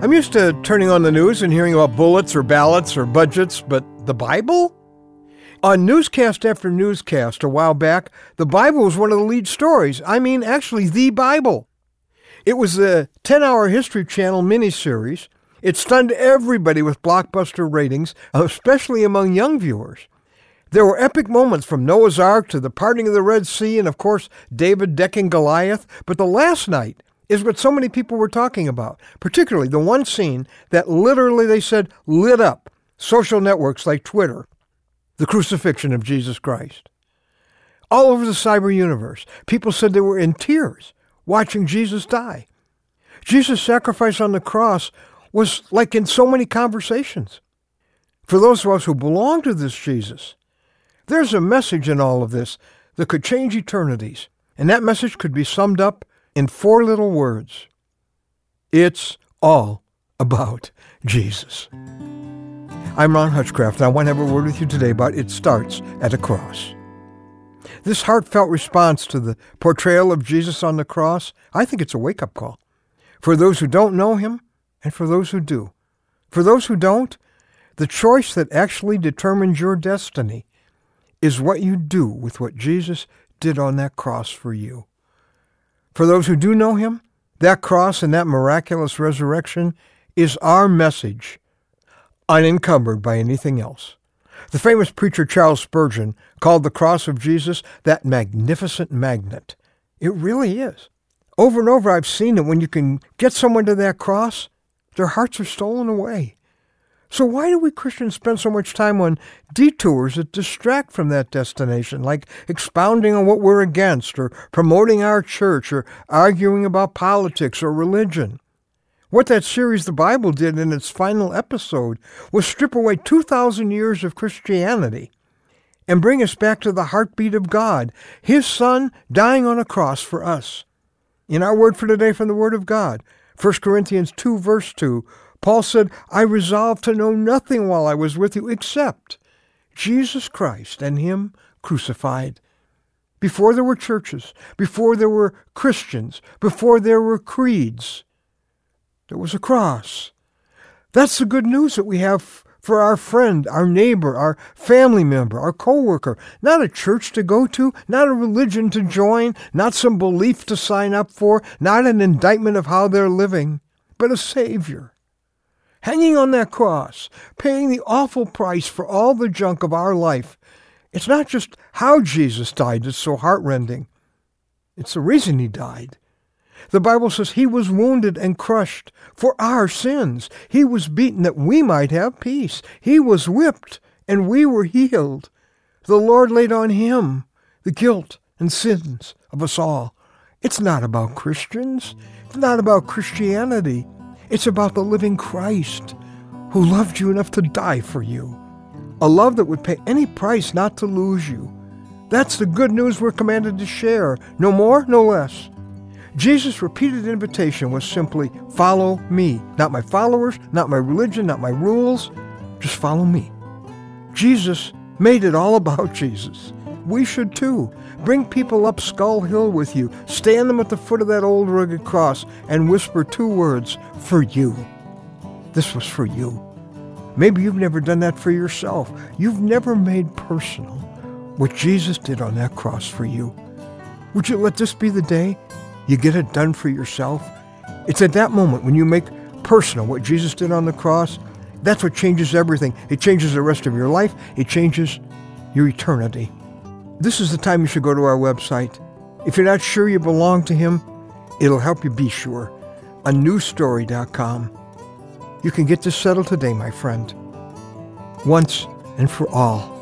I'm used to turning on the news and hearing about bullets or ballots or budgets, but the Bible? On newscast after newscast a while back, the Bible was one of the lead stories. I mean, actually, the Bible. It was a 10 hour History Channel miniseries. It stunned everybody with blockbuster ratings, especially among young viewers. There were epic moments from Noah's Ark to the parting of the Red Sea and, of course, David decking Goliath. But the last night is what so many people were talking about, particularly the one scene that literally they said lit up social networks like Twitter the crucifixion of Jesus Christ. All over the cyber universe, people said they were in tears watching Jesus die. Jesus' sacrifice on the cross was like in so many conversations. For those of us who belong to this Jesus, there's a message in all of this that could change eternities, and that message could be summed up in four little words. It's all about Jesus. I'm Ron Hutchcraft, and I want to have a word with you today about It Starts at a Cross. This heartfelt response to the portrayal of Jesus on the cross, I think it's a wake up call for those who don't know him and for those who do. For those who don't, the choice that actually determines your destiny is what you do with what Jesus did on that cross for you. For those who do know him, that cross and that miraculous resurrection is our message unencumbered by anything else. The famous preacher Charles Spurgeon called the cross of Jesus that magnificent magnet. It really is. Over and over, I've seen it. When you can get someone to that cross, their hearts are stolen away. So, why do we Christians spend so much time on detours that distract from that destination, like expounding on what we're against, or promoting our church, or arguing about politics or religion? What that series, The Bible, did in its final episode was strip away 2,000 years of Christianity and bring us back to the heartbeat of God, His Son dying on a cross for us. In our word for today from the Word of God, 1 Corinthians 2, verse 2, Paul said, I resolved to know nothing while I was with you except Jesus Christ and Him crucified. Before there were churches, before there were Christians, before there were creeds, there was a cross. That's the good news that we have for our friend, our neighbor, our family member, our coworker. Not a church to go to, not a religion to join, not some belief to sign up for, not an indictment of how they're living, but a Savior. Hanging on that cross, paying the awful price for all the junk of our life. It's not just how Jesus died that's so heartrending. It's the reason he died. The Bible says he was wounded and crushed for our sins. He was beaten that we might have peace. He was whipped and we were healed. The Lord laid on him the guilt and sins of us all. It's not about Christians. It's not about Christianity. It's about the living Christ who loved you enough to die for you. A love that would pay any price not to lose you. That's the good news we're commanded to share. No more, no less. Jesus' repeated invitation was simply, Follow me. Not my followers, not my religion, not my rules. Just follow me. Jesus made it all about Jesus. We should too. Bring people up Skull Hill with you. Stand them at the foot of that old rugged cross and whisper two words for you. This was for you. Maybe you've never done that for yourself. You've never made personal what Jesus did on that cross for you. Would you let this be the day you get it done for yourself. It's at that moment when you make personal what Jesus did on the cross. That's what changes everything. It changes the rest of your life. It changes your eternity. This is the time you should go to our website. If you're not sure you belong to Him, it'll help you be sure. A newstory.com. You can get this settled today, my friend. Once and for all.